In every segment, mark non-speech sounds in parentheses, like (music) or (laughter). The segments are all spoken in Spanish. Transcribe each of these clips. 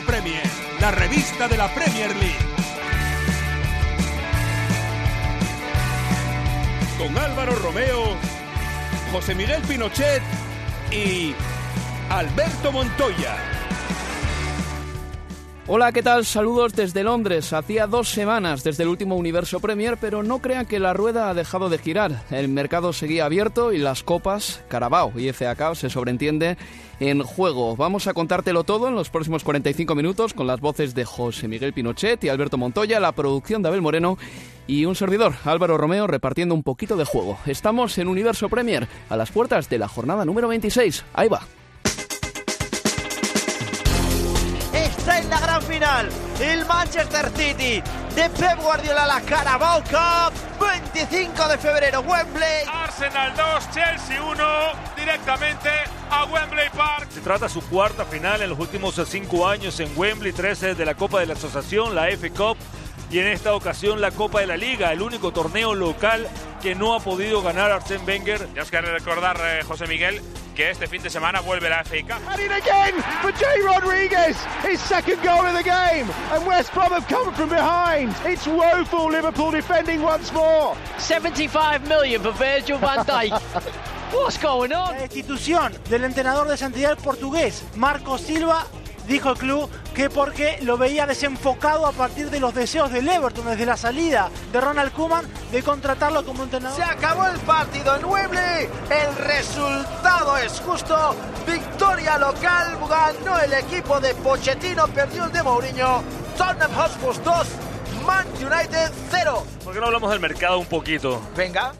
Premier, la revista de la Premier League. Con Álvaro Romeo, José Miguel Pinochet y Alberto Montoya. Hola, ¿qué tal? Saludos desde Londres. Hacía dos semanas desde el último Universo Premier, pero no crean que la rueda ha dejado de girar. El mercado seguía abierto y las copas, Carabao y FA Cup, se sobreentiende en juego. Vamos a contártelo todo en los próximos 45 minutos con las voces de José Miguel Pinochet y Alberto Montoya, la producción de Abel Moreno y un servidor, Álvaro Romeo, repartiendo un poquito de juego. Estamos en Universo Premier, a las puertas de la jornada número 26. Ahí va. Final el Manchester City de Pep Guardiola, la Carabao Cup, 25 de febrero, Wembley. Arsenal 2, Chelsea 1, directamente a Wembley Park. Se trata su cuarta final en los últimos cinco años en Wembley, 13 de la Copa de la Asociación, la F Cup y en esta ocasión la Copa de la Liga, el único torneo local que no ha podido ganar Arsène Wenger. Ya os quiero recordar, eh, José Miguel, que este fin de semana vuelve la FA Cup. And in again for Jay Rodriguez, his second goal of the game. And West Brom have come from behind. It's woeful Liverpool defending once more. 75 million for Virgil van Dijk. (laughs) What's going on? La destitución del entrenador de Santidad portugués, Marco Silva, dijo el club que porque lo veía desenfocado a partir de los deseos del Everton desde la salida de Ronald Koeman de contratarlo como entrenador. Se acabó el partido en Wembley. El resultado es justo. Victoria local. Ganó el equipo de Pochettino. Perdió el de Mourinho. Tottenham Hotspur 2. Man United 0. ¿Por qué no hablamos del mercado un poquito? Venga.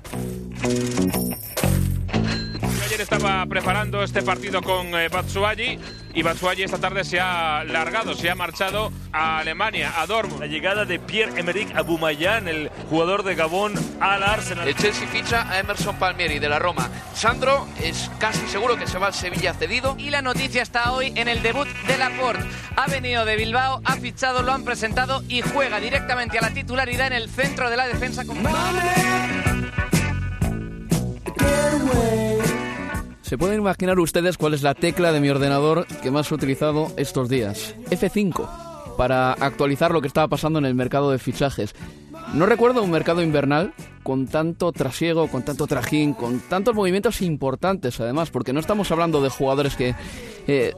Ayer estaba preparando este partido con eh, Batshuayi y Batshuayi esta tarde se ha largado, se ha marchado a Alemania, a Dortmund. La llegada de Pierre-Emerick Aubameyang, el jugador de Gabón, al Arsenal. El Chelsea ficha a Emerson Palmieri de la Roma. Sandro es casi seguro que se va al Sevilla cedido. Y la noticia está hoy en el debut de Laporte. Ha venido de Bilbao, ha fichado, lo han presentado y juega directamente a la titularidad en el centro de la defensa con... Se pueden imaginar ustedes cuál es la tecla de mi ordenador que más he utilizado estos días. F5, para actualizar lo que estaba pasando en el mercado de fichajes. No recuerdo un mercado invernal con tanto trasiego, con tanto trajín, con tantos movimientos importantes además, porque no estamos hablando de jugadores que... eh,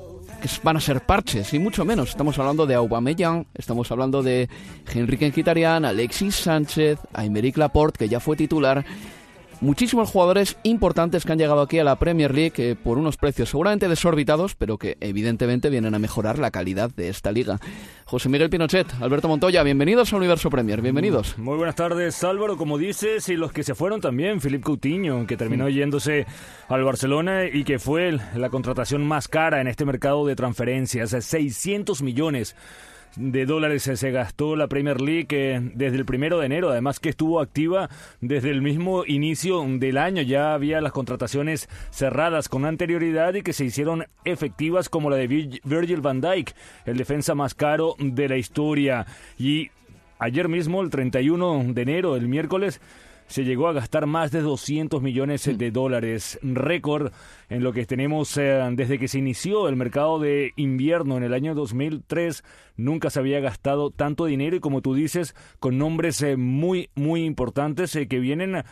van a ser parches, y mucho menos. Estamos hablando de Aubameyang, estamos hablando de Henrique Mkhitaryan, Alexis Sánchez, Aymeric Laporte, que ya fue titular. Muchísimos jugadores importantes que han llegado aquí a la Premier League eh, por unos precios seguramente desorbitados, pero que evidentemente vienen a mejorar la calidad de esta liga. José Miguel Pinochet, Alberto Montoya, bienvenidos a Universo Premier, bienvenidos. Muy buenas tardes, Álvaro. Como dices, y los que se fueron también, Philippe Coutinho, que terminó yéndose al Barcelona y que fue la contratación más cara en este mercado de transferencias, 600 millones de dólares se gastó la Premier League eh, desde el primero de enero, además que estuvo activa desde el mismo inicio del año. Ya había las contrataciones cerradas con anterioridad y que se hicieron efectivas, como la de Vir- Virgil van Dijk, el defensa más caro de la historia. Y ayer mismo, el 31 de enero, el miércoles, se llegó a gastar más de 200 millones de dólares, récord en lo que tenemos eh, desde que se inició el mercado de invierno en el año 2003. Nunca se había gastado tanto dinero y como tú dices, con nombres eh, muy, muy importantes eh, que vienen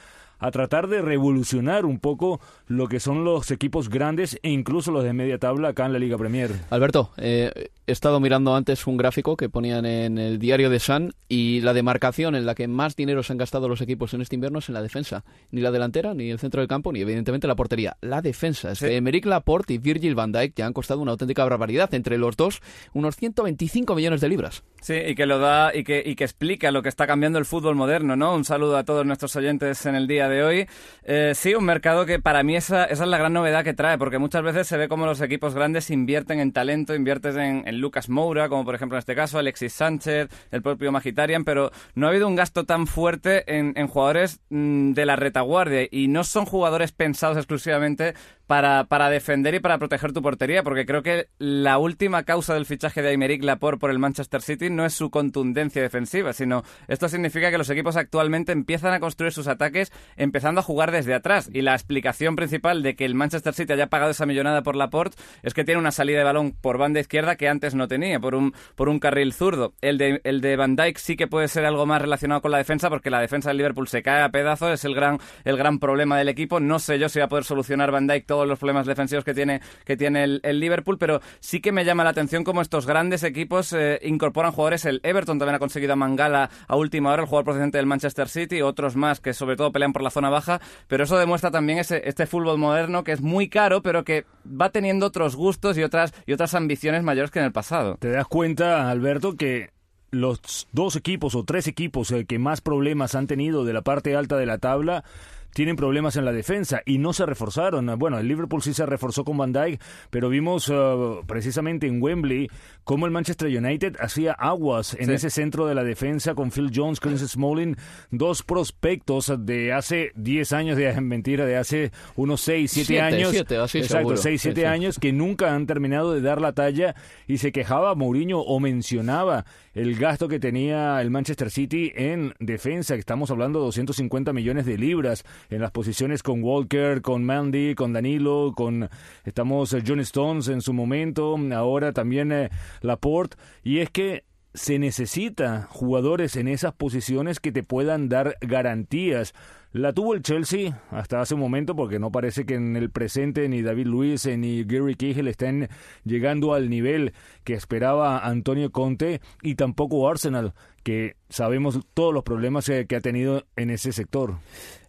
tratar de revolucionar un poco lo que son los equipos grandes e incluso los de media tabla acá en la Liga Premier. Alberto, eh, he estado mirando antes un gráfico que ponían en el diario de Sun y la demarcación en la que más dinero se han gastado los equipos en este invierno es en la defensa. Ni la delantera, ni el centro del campo, ni evidentemente la portería. La defensa. Es que Emerick Laporte y Virgil van Dijk ya han costado una auténtica barbaridad. Entre los dos, unos 125 millones de libras. Sí, y que lo da y que, y que explica lo que está cambiando el fútbol moderno, ¿no? Un saludo a todos nuestros oyentes en el día de hoy. Eh, sí, un mercado que para mí esa, esa, es la gran novedad que trae, porque muchas veces se ve como los equipos grandes invierten en talento, invierten en, Lucas Moura, como por ejemplo en este caso Alexis Sánchez, el propio Magitarian, pero no ha habido un gasto tan fuerte en, jugadores mmm, de la retaguardia y no son jugadores pensados exclusivamente para, para, defender y para proteger tu portería, porque creo que la última causa del fichaje de Aymeric Laporte por el Manchester City no es su contundencia defensiva, sino esto significa que los equipos actualmente empiezan a construir sus ataques empezando a jugar desde atrás. Y la explicación principal de que el Manchester City haya pagado esa millonada por Laporte es que tiene una salida de balón por banda izquierda que antes no tenía, por un, por un carril zurdo. El de, el de Van Dijk sí que puede ser algo más relacionado con la defensa, porque la defensa del Liverpool se cae a pedazos, es el gran, el gran problema del equipo. No sé yo si va a poder solucionar Van Dijk todo los problemas defensivos que tiene, que tiene el, el, Liverpool, pero sí que me llama la atención cómo estos grandes equipos eh, incorporan jugadores. El Everton también ha conseguido a Mangala a última hora, el jugador procedente del Manchester City, otros más que sobre todo pelean por la zona baja, pero eso demuestra también ese, este fútbol moderno que es muy caro, pero que va teniendo otros gustos y otras, y otras ambiciones mayores que en el pasado. ¿Te das cuenta, Alberto, que los dos equipos o tres equipos eh, que más problemas han tenido de la parte alta de la tabla tienen problemas en la defensa y no se reforzaron. Bueno, el Liverpool sí se reforzó con Van Dijk, pero vimos uh, precisamente en Wembley cómo el Manchester United hacía aguas en sí. ese centro de la defensa con Phil Jones, Chris Smalling, dos prospectos de hace 10 años, de (laughs) mentira, de hace unos 6, 7 años. Siete, así exacto, 6, 7 sí, años que nunca han terminado de dar la talla y se quejaba Mourinho o mencionaba el gasto que tenía el Manchester City en defensa, que estamos hablando de 250 millones de libras en las posiciones con Walker, con Mandy, con Danilo, con estamos John Stones en su momento, ahora también eh, Laporte, y es que se necesita jugadores en esas posiciones que te puedan dar garantías. La tuvo el Chelsea hasta hace un momento porque no parece que en el presente ni David Luiz ni Gary Cahill estén llegando al nivel que esperaba Antonio Conte y tampoco Arsenal, que sabemos todos los problemas que ha tenido en ese sector.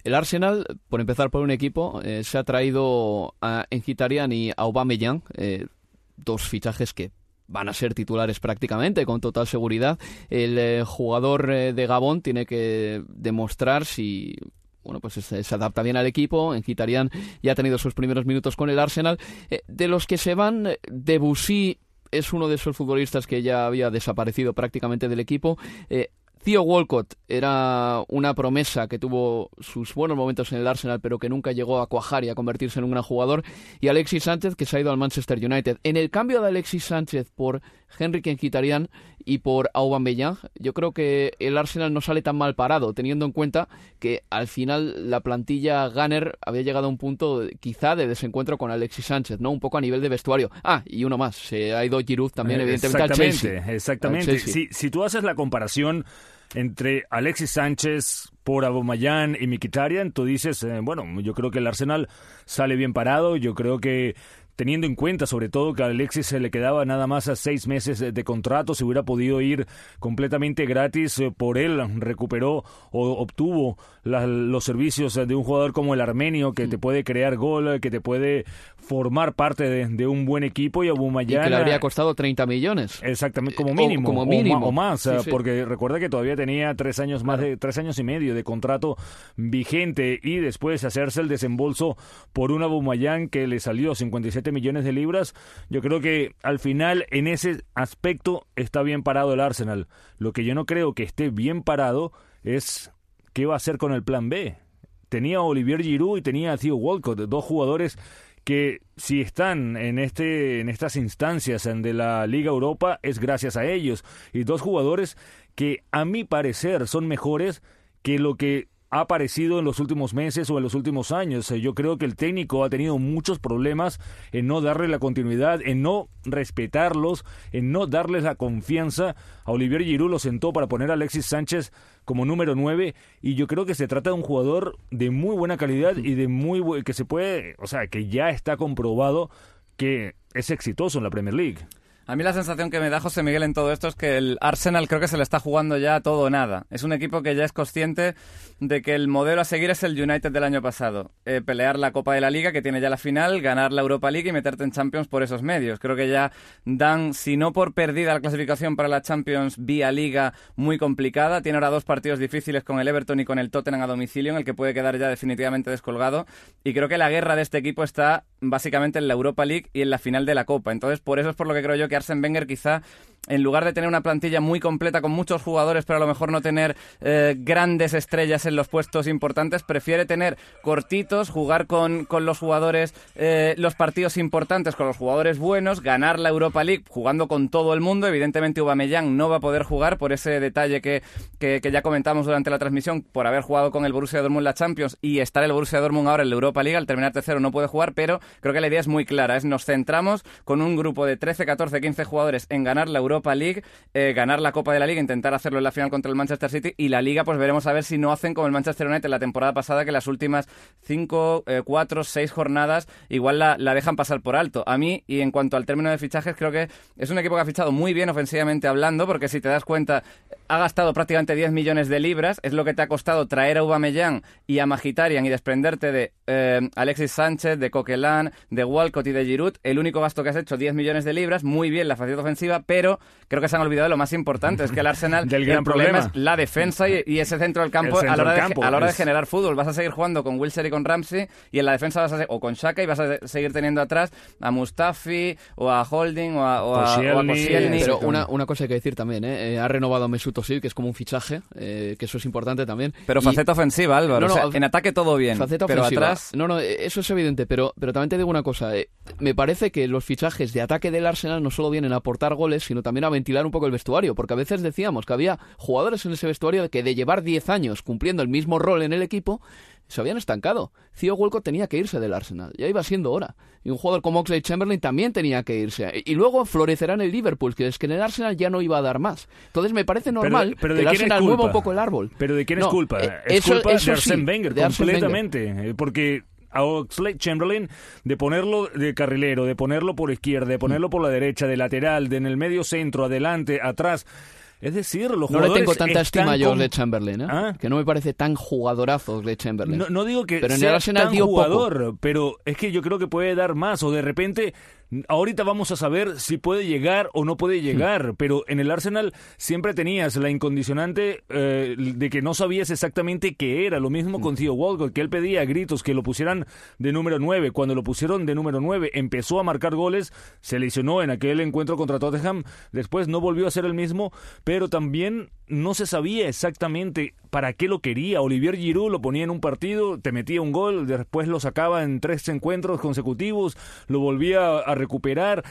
El Arsenal, por empezar por un equipo, eh, se ha traído a Enjitarian y a Aubameyang, eh, dos fichajes que van a ser titulares prácticamente, con total seguridad. El eh, jugador de Gabón tiene que demostrar si bueno, pues se, adapta bien al equipo. En Gitarian ya ha tenido sus primeros minutos con el Arsenal. Eh, de los que se van, Debussy es uno de esos futbolistas que ya había desaparecido prácticamente del equipo. Eh, Walcott era una promesa que tuvo sus buenos momentos en el Arsenal, pero que nunca llegó a cuajar y a convertirse en un gran jugador. Y Alexis Sánchez, que se ha ido al Manchester United. En el cambio de Alexis Sánchez por Henry Kenquitarian y por Aubameyang, yo creo que el Arsenal no sale tan mal parado, teniendo en cuenta que al final la plantilla Gunner había llegado a un punto quizá de desencuentro con Alexis Sánchez, ¿no? Un poco a nivel de vestuario. Ah, y uno más, se ha ido Giroud también, evidentemente, exactamente, al Chelsea. Exactamente, al Chelsea. Si, si tú haces la comparación entre Alexis Sánchez por Abomayán y Mikitarian, tú dices, eh, bueno, yo creo que el Arsenal sale bien parado, yo creo que teniendo en cuenta sobre todo que a Alexis se le quedaba nada más a seis meses de contrato, se hubiera podido ir completamente gratis eh, por él, recuperó o obtuvo la, los servicios de un jugador como el armenio que te puede crear gol, que te puede formar parte de, de un buen equipo y a Bumayana... Y que le habría costado 30 millones. Exactamente, como mínimo. O, como mínimo. O, o más, sí, sí. porque recuerda que todavía tenía tres años más de tres años y medio de contrato vigente y después hacerse el desembolso por una Bumayán que le salió 57 millones de libras, yo creo que al final en ese aspecto está bien parado el Arsenal. Lo que yo no creo que esté bien parado es qué va a hacer con el plan B. Tenía a Olivier Giroud y tenía a Theo Walcott, dos jugadores que si están en este en estas instancias de la Liga Europa es gracias a ellos y dos jugadores que a mi parecer son mejores que lo que ha aparecido en los últimos meses o en los últimos años. Eh, Yo creo que el técnico ha tenido muchos problemas en no darle la continuidad, en no respetarlos, en no darles la confianza. A Olivier Giroud lo sentó para poner a Alexis Sánchez como número 9 y yo creo que se trata de un jugador de muy buena calidad y de muy que se puede, o sea, que ya está comprobado que es exitoso en la Premier League. A mí la sensación que me da José Miguel en todo esto es que el Arsenal creo que se le está jugando ya todo o nada. Es un equipo que ya es consciente de que el modelo a seguir es el United del año pasado. Eh, pelear la Copa de la Liga, que tiene ya la final, ganar la Europa League y meterte en Champions por esos medios. Creo que ya dan, si no por perdida la clasificación para la Champions vía Liga muy complicada, tiene ahora dos partidos difíciles con el Everton y con el Tottenham a domicilio, en el que puede quedar ya definitivamente descolgado. Y creo que la guerra de este equipo está básicamente en la Europa League y en la final de la Copa. Entonces, por eso es por lo que creo yo que Arsene Wenger quizá, en lugar de tener una plantilla muy completa con muchos jugadores, pero a lo mejor no tener eh, grandes estrellas en los puestos importantes, prefiere tener cortitos, jugar con, con los jugadores, eh, los partidos importantes con los jugadores buenos, ganar la Europa League jugando con todo el mundo. Evidentemente, Aubameyang no va a poder jugar por ese detalle que, que, ya comentamos durante la transmisión, por haber jugado con el Borussia Dortmund la Champions y estar el Borussia Dortmund ahora en la Europa League, al terminar tercero no puede jugar, pero creo que la idea es muy clara, es nos centramos con un grupo de 13, 14, 15 jugadores en ganar la Europa League, eh, ganar la Copa de la Liga, intentar hacerlo en la final contra el Manchester City y la Liga pues veremos a ver si no hacen como el Manchester United la temporada pasada que las últimas 5, 4, 6 jornadas igual la, la dejan pasar por alto. A mí, y en cuanto al término de fichajes, creo que es un equipo que ha fichado muy bien ofensivamente hablando, porque si te das cuenta, ha gastado prácticamente 10 millones de libras, es lo que te ha costado traer a Aubameyang y a Magitarian y desprenderte de eh, Alexis Sánchez, de Coquelin, de Walcott y de Giroud. El único gasto que has hecho, 10 millones de libras, muy bien la facilidad ofensiva, pero creo que se han olvidado de lo más importante, es que el Arsenal (laughs) Del el gran problema problema. es la defensa y, y ese centro del campo, El a la centro hora, del de, campo a la hora de generar fútbol. Vas a seguir jugando con Wilshere y con Ramsey y en la defensa vas a o con Shaka y vas a seguir teniendo atrás a Mustafi o a Holding o a, o a, o a Koscielny. Pero una, una cosa hay que decir también, ¿eh? Eh, ha renovado a Mesut Özil, que es como un fichaje, eh, que eso es importante también. Pero Y- faceta ofensiva, Álvaro. No, no, o sea, en ataque todo bien. Faceta pero ofensiva. atrás. No, no, eso es evidente, pero, pero también te digo una cosa. eh, me parece que los fichajes de ataque del Arsenal no solo vienen a aportar goles, sino también a ventilar un poco el vestuario, porque a veces decíamos que había jugadores en ese vestuario que de llevar 10 años cumpliendo el mismo rol en el equipo, se habían estancado. Theo Walcott tenía que irse del Arsenal, ya iba siendo hora. Y un jugador como Oxlade Chamberlain también tenía que irse. Y luego florecerá en el Liverpool, que es que en el Arsenal ya no iba a dar más. Entonces me parece normal pero que ¿de el quién es Arsenal culpa? mueva un poco el árbol. Pero ¿de quién No, es culpa? eh, es eso- culpa eso de Arsène Wenger, completamente. Porque a Oxlade Chamberlain, de ponerlo de carrilero, de ponerlo por izquierda, de ponerlo por la derecha, de lateral, de en el medio centro, adelante, atrás. Es decir, los No le jugadores tengo tanta estima yo con- Chamberlain, ¿eh? ¿Ah? que no me parece tan jugadorazo Oxlade Chamberlain. No, no digo que pero en sea el Arsenal tan dio poco. jugador, pero es que yo creo que puede dar más o de repente ahorita vamos a saber si puede llegar o no puede llegar, pero en el Arsenal siempre tenías la incondicionante eh, de que no sabías exactamente qué era, lo mismo con Theo Walcott, que él pedía a gritos que lo pusieran de número 9, cuando lo pusieron de número 9 empezó a marcar goles, se lesionó en aquel encuentro contra Tottenham, después no volvió a ser el mismo, pero también no se sabía exactamente para qué lo quería. Olivier Giroud lo ponía en un partido, te metía un gol, después lo sacaba en tres encuentros consecutivos, lo volvía a recuperar.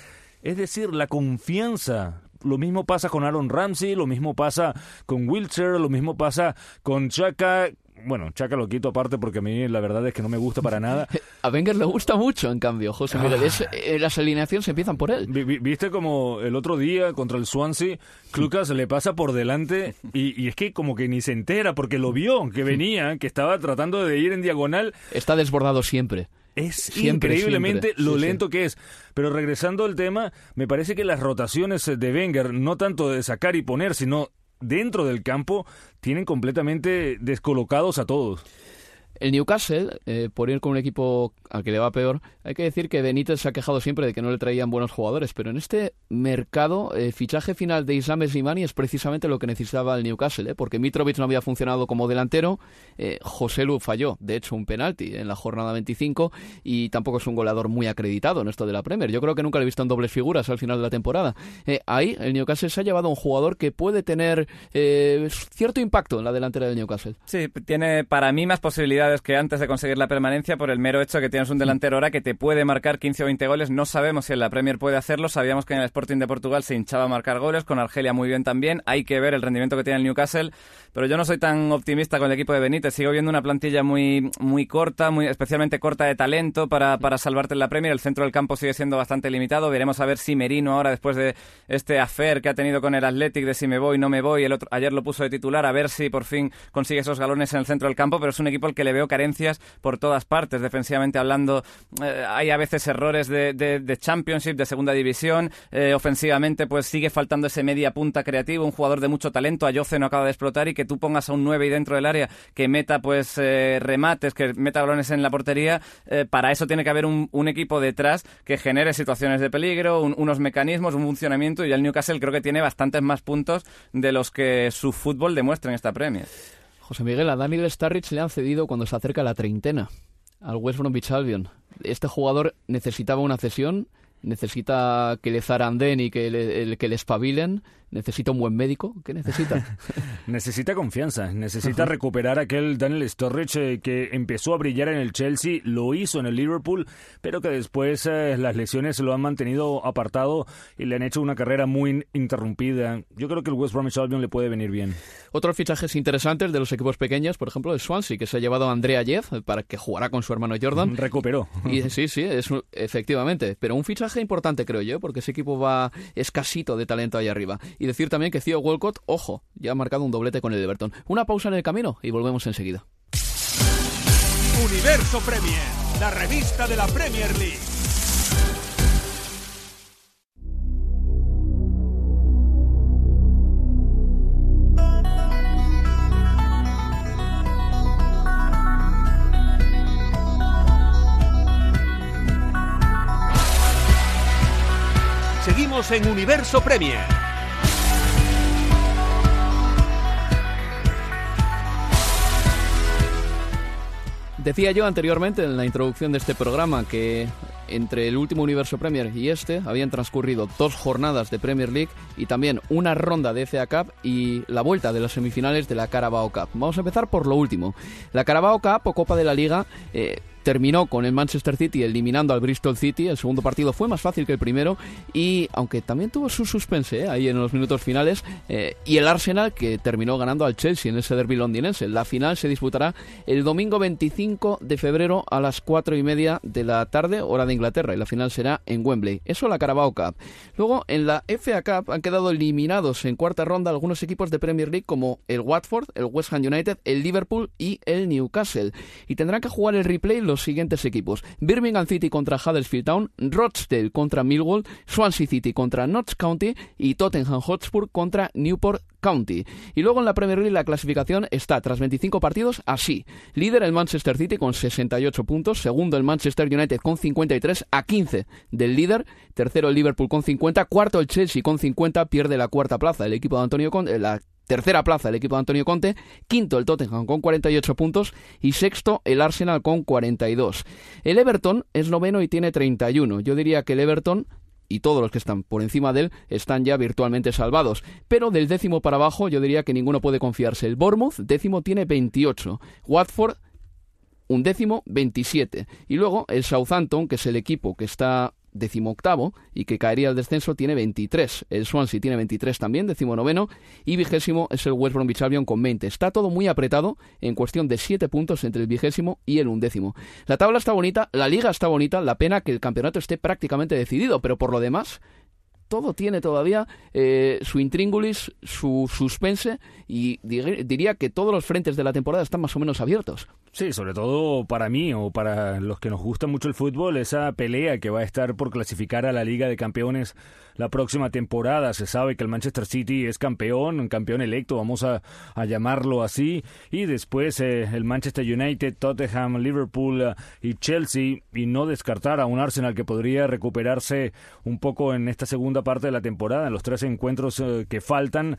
Es decir, la confianza. Lo mismo pasa con Aaron Ramsey, lo mismo pasa con Wiltshire, lo mismo pasa con Chaka. Bueno, Chaka lo quito aparte porque a mí la verdad es que no me gusta para nada. (laughs) A Wenger le gusta mucho, en cambio, José Miguel. Es- eh, las alineaciones empiezan por él. Vi- vi- ¿Viste como el otro día contra el Swansea, Lucas le pasa por delante y, y es que como que ni se entera porque lo vio, que venía, que estaba tratando de ir en diagonal. Está desbordado siempre. Es Siempre, increíblemente siempre. lo Sí, sí. lento que es. Pero regresando al tema, me parece que las rotaciones de Wenger, no tanto de sacar y poner, sino dentro del campo, tienen completamente descolocados a todos. El Newcastle, eh, por ir con un equipo al que le va peor, hay que decir que Benítez se ha quejado siempre de que no le traían buenos jugadores, pero en este mercado, el fichaje final de Islam Slimani es precisamente lo que necesitaba el Newcastle, ¿eh? porque Mitrovic no había funcionado como delantero, eh, José Lu falló, de hecho, un penalti en la jornada 25 y tampoco es un goleador muy acreditado en esto de la Premier. Yo creo que nunca le he visto en dobles figuras al final de la temporada. Eh, ahí el Newcastle se ha llevado a un jugador que puede tener eh, cierto impacto en la delantera del Newcastle. Sí, tiene para mí más posibilidades posibilidades que antes de conseguir la permanencia por el mero hecho que tienes un delantero ahora que te puede marcar 15 o 20 goles. No sabemos si en la Premier puede hacerlo. Sabíamos que en el Sporting de Portugal se hinchaba a marcar goles, con Argelia muy bien también. Hay que ver el rendimiento que tiene el Newcastle, pero yo no soy tan optimista con el equipo de Benítez. Sigo viendo una plantilla muy, muy corta, muy especialmente corta de talento para, para salvarte en la Premier. El centro del campo sigue siendo bastante limitado. Veremos a ver si Merino ahora, después de este affair que ha tenido con el Athletic de si me voy, no me voy, el otro, ayer lo puso de titular, a ver si por fin consigue esos galones en el centro del campo, pero es un equipo al que le veo carencias por todas partes. Defensivamente hablando, eh, hay a veces errores de, de, Championship, de segunda división. Eh, ofensivamente, pues sigue faltando ese media punta creativo, un jugador de mucho talento. Ayoce no acaba de explotar y que tú pongas a un 9 y dentro del área que meta pues eh, remates, que meta balones en la portería, para eso tiene que haber un, un, equipo detrás que genere situaciones de peligro, unos mecanismos, un funcionamiento y el Newcastle creo que tiene bastantes más puntos de los que su fútbol demuestra en esta Premier. José Miguel, a Daniel Starrich le han cedido cuando se acerca la treintena al West Bromwich Albion. Este jugador necesitaba una cesión, necesita que le zaranden y que le, que le espabilen, necesita un buen médico. ¿Qué necesita? (laughs) necesita confianza, necesita recuperar aquel Daniel Sturridge eh, que empezó a brillar en el Chelsea, lo hizo en el Liverpool, pero que después eh, las lesiones lo han mantenido apartado y le han hecho una carrera muy interrumpida. Yo creo que el West Bromwich Albion le puede venir bien. Otros fichajes interesantes de los equipos pequeños, por ejemplo, el Swansea, que se ha llevado a Andrea Jeff para que jugará con su hermano Jordan. Recuperó. Y, sí, sí, es, efectivamente. Pero un fichaje importante, creo yo, porque ese equipo va escasito de talento ahí arriba. Y decir también que Theo Walcott, ojo, ya ha marcado un doblete con el Everton. Una pausa en el camino y volvemos enseguida. Universo Premier, la revista de la Premier League. Seguimos en Universo Premier. Decía yo anteriormente en la introducción de este programa que entre el último Universo Premier y este habían transcurrido dos jornadas de Premier League y también una ronda de FA Cup y la vuelta de las semifinales de la Carabao Cup. Vamos a empezar por lo último. La Carabao Cup o Copa de la Liga eh, terminó con el Manchester City eliminando al Bristol City. El segundo partido fue más fácil que el primero y aunque también tuvo su suspense eh, ahí en los minutos finales eh, y el Arsenal que terminó ganando al Chelsea en ese derby londinense. La final se disputará el domingo 25 de febrero a las 4 y media de la tarde hora de Inglaterra y la final será en Wembley. Eso la Carabao Cup. Luego en la FA Cup han quedado eliminados en cuarta ronda algunos equipos de Premier League como el Watford, el West Ham United, el Liverpool y el Newcastle y tendrán que jugar el replay siguientes equipos: Birmingham City contra Huddersfield Town, Rochdale contra Millwall, Swansea City contra Notts County y Tottenham Hotspur contra Newport County. Y luego en la Premier League la clasificación está tras 25 partidos así. Líder el Manchester City con 68 puntos, segundo el Manchester United con 53 a 15 del líder, tercero el Liverpool con 50, cuarto el Chelsea con 50, pierde la cuarta plaza el equipo de Antonio Conte, la Tercera plaza el equipo de Antonio Conte, quinto el Tottenham con 48 puntos y sexto el Arsenal con 42. El Everton es noveno y tiene 31. Yo diría que el Everton y todos los que están por encima de él están ya virtualmente salvados. Pero del décimo para abajo yo diría que ninguno puede confiarse. El Bournemouth, décimo, tiene 28. Watford, un décimo, 27. Y luego el Southampton, que es el equipo que está decimoctavo y que caería al descenso tiene 23. El Swansea tiene 23 también, decimonoveno, y vigésimo es el West Bromwich Albion con 20. Está todo muy apretado en cuestión de 7 puntos entre el vigésimo y el undécimo. La tabla está bonita, la liga está bonita, la pena que el campeonato esté prácticamente decidido, pero por lo demás todo tiene todavía eh, su intríngulis, su suspense y diría que todos los frentes de la temporada están más o menos abiertos. Sí, sobre todo para mí o para los que nos gusta mucho el fútbol, esa pelea que va a estar por clasificar a la Liga de Campeones la próxima temporada. Se sabe que el Manchester City es campeón, campeón electo, vamos a, llamarlo así. Y después eh, el Manchester United, Tottenham, Liverpool eh, y Chelsea. Y no descartar a un Arsenal que podría recuperarse un poco en esta segunda parte de la temporada, en los tres encuentros eh, que faltan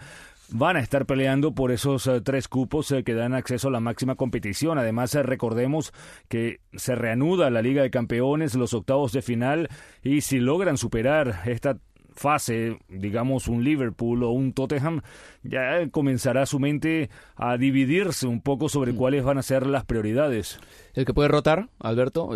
van a estar peleando por esos eh, tres cupos eh, que dan acceso a la máxima competición. Además, eh, recordemos que se reanuda la Liga de Campeones, los octavos de final, y si logran superar esta fase, digamos un Liverpool o un Tottenham, ya comenzará su mente a dividirse un poco sobre mm. cuáles van a ser las prioridades. El que puede rotar, Alberto,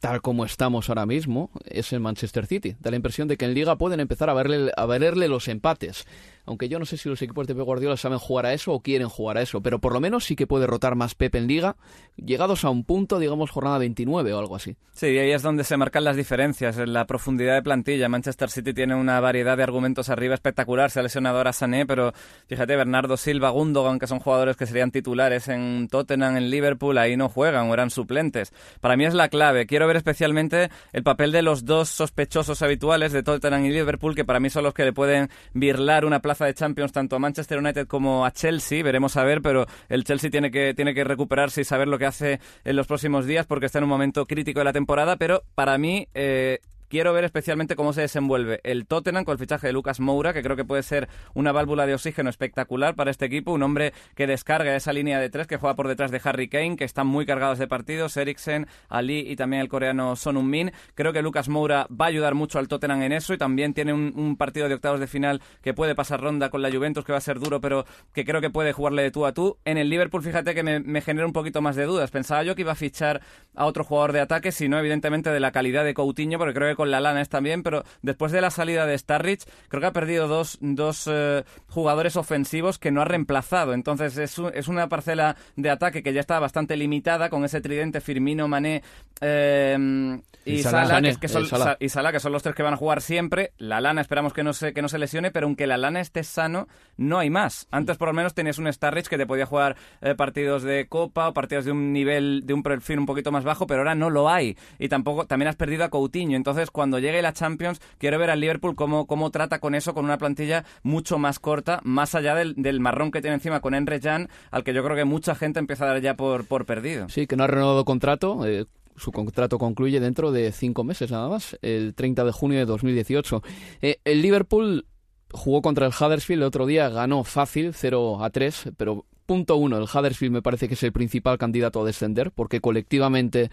tal como estamos ahora mismo, es el Manchester City. Da la impresión de que en Liga pueden empezar a verle, a verle los empates aunque yo no sé si los equipos de Pep Guardiola saben jugar a eso o quieren jugar a eso, pero por lo menos sí que puede rotar más Pep en liga, llegados a un punto, digamos, jornada 29 o algo así. Sí, ahí es donde se marcan las diferencias, en la profundidad de plantilla. Manchester City tiene una variedad de argumentos arriba espectacular, se ha lesionado ahora Sané, pero fíjate, Bernardo Silva, Gundogan, que son jugadores que serían titulares en Tottenham, en Liverpool, ahí no juegan o eran suplentes. Para mí es la clave. Quiero ver especialmente el papel de los dos sospechosos habituales de Tottenham y Liverpool, que para mí son los que le pueden virlar una de Champions tanto a Manchester United como a Chelsea, veremos a ver, pero el Chelsea tiene que, tiene que recuperarse y saber lo que hace en los próximos días porque está en un momento crítico de la temporada, pero para mí... Eh, Quiero ver especialmente cómo se desenvuelve el Tottenham con el fichaje de Lucas Moura, que creo que puede ser una válvula de oxígeno espectacular para este equipo. Un hombre que descarga esa línea de tres, que juega por detrás de Harry Kane, que están muy cargados de partidos. Eriksen, Ali y también el coreano Son Min. Creo que Lucas Moura va a ayudar mucho al Tottenham en eso y también tiene un, partido de octavos de final que puede pasar ronda con la Juventus, que va a ser duro, pero que creo que puede jugarle de tú a tú. En el Liverpool, fíjate que me, me genera un poquito más de dudas. Pensaba yo que iba a fichar a otro jugador de ataque, sino evidentemente de la calidad de Coutinho, porque creo que con la lana es también pero después de la salida de Starrich, creo que ha perdido dos, dos eh, jugadores ofensivos que no ha reemplazado. Entonces es, es, una parcela de ataque que ya está bastante limitada con ese tridente Firmino, Mané eh, y, Salah, que, son, y Salah, que son los tres que van a jugar siempre. La lana esperamos que no se, que no se lesione, pero aunque la lana esté sano, no hay más. Antes por lo menos tenías un Starrich que te podía jugar eh, partidos de Copa o partidos de un nivel, de un perfil un poquito más bajo, pero ahora no lo hay. Y tampoco, también has perdido a Coutinho. Entonces cuando llegue la Champions quiero ver al Liverpool cómo, cómo trata con eso, con una plantilla mucho más corta, más allá del, del marrón que tiene encima con Enre Jan, al que yo creo que mucha gente empieza a dar ya por, por perdido. Sí, que no ha renovado contrato. Eh, su contrato concluye dentro de cinco meses nada más, el 30 de junio de 2018. Eh, el Liverpool jugó contra el Huddersfield el otro día, ganó fácil, 0 a 3, pero punto uno, el Huddersfield me parece que es el principal candidato a descender, porque colectivamente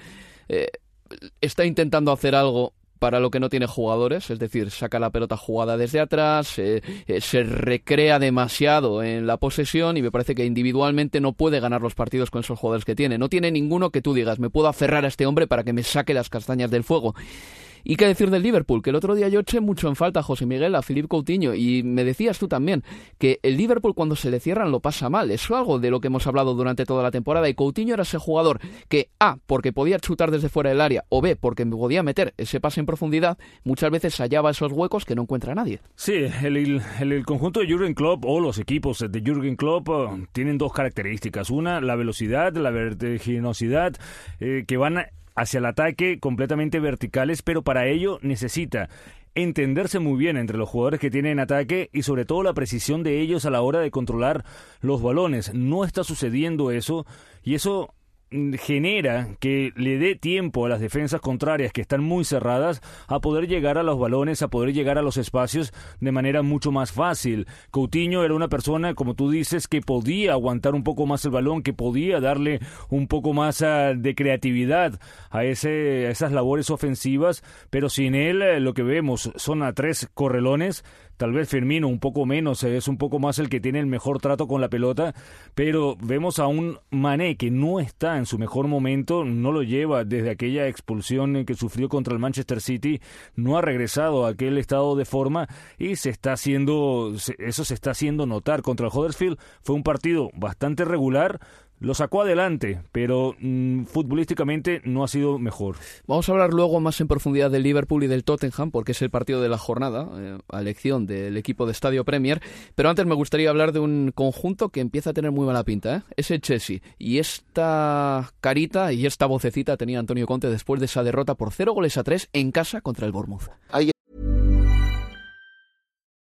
eh, está intentando hacer algo para lo que no tiene jugadores, es decir, saca la pelota jugada desde atrás, eh, se recrea demasiado en la posesión y me parece que individualmente no puede ganar los partidos con esos jugadores que tiene. No tiene ninguno que tú digas, me puedo aferrar a este hombre para que me saque las castañas del fuego. ¿Y qué decir del Liverpool? Que el otro día yo eché mucho en falta a José Miguel, a Filipe Coutinho, y me decías tú también que el Liverpool cuando se le cierran lo pasa mal. Eso es algo de lo que hemos hablado durante toda la temporada. Y Coutinho era ese jugador que, A, porque podía chutar desde fuera del área, o B, porque podía meter ese pase en profundidad, muchas veces hallaba esos huecos que no encuentra nadie. Sí, el, el, conjunto de Jürgen Klopp o los equipos de Jürgen Klopp eh, tienen dos características. Una, la velocidad, la vertiginosidad, eh, que van a hacia el ataque completamente verticales, pero para ello necesita entenderse muy bien entre los jugadores que tienen ataque y sobre todo la precisión de ellos a la hora de controlar los balones. No está sucediendo eso y eso genera que le dé tiempo a las defensas contrarias que están muy cerradas a poder llegar a los balones, a poder llegar a los espacios de manera mucho más fácil. Coutinho era una persona, como tú dices, que podía aguantar un poco más el balón, que podía darle un poco más ah, de creatividad a, ese, a esas labores ofensivas, pero sin él eh, lo que vemos son a tres correlones Tal vez Firmino un poco menos, es un poco más el que tiene el mejor trato con la pelota, pero vemos a un Mané que no está en su mejor momento, no lo lleva desde aquella expulsión que sufrió contra el Manchester City, no ha regresado a aquel estado de forma y se está haciendo, eso se está haciendo notar. Contra el Huddersfield fue un partido bastante regular, lo sacó adelante, pero mm, futbolísticamente no ha sido mejor. Vamos a hablar luego más en profundidad del Liverpool y del Tottenham, porque es el partido de la jornada, eh, a elección del equipo de Estadio Premier. Pero antes me gustaría hablar de un conjunto que empieza a tener muy mala pinta, ¿eh? es el Chelsea. Y esta carita y esta vocecita tenía Antonio Conte después de esa derrota por cero goles a tres en casa contra el Bournemouth.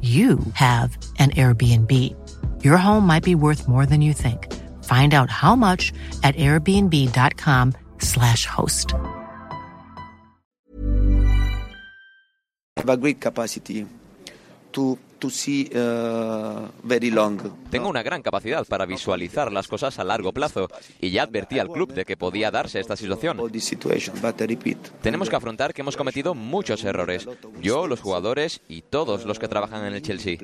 you have an Airbnb. Your home might be worth more than you think. Find out how much at airbnb.com/slash host. Have a great capacity to to see uh, very long. Tengo una gran capacidad para visualizar las cosas a largo plazo y ya advertí al club de que podía darse esta situación. Tenemos que afrontar que hemos cometido muchos errores. Yo, los jugadores y todos los que trabajan en el Chelsea.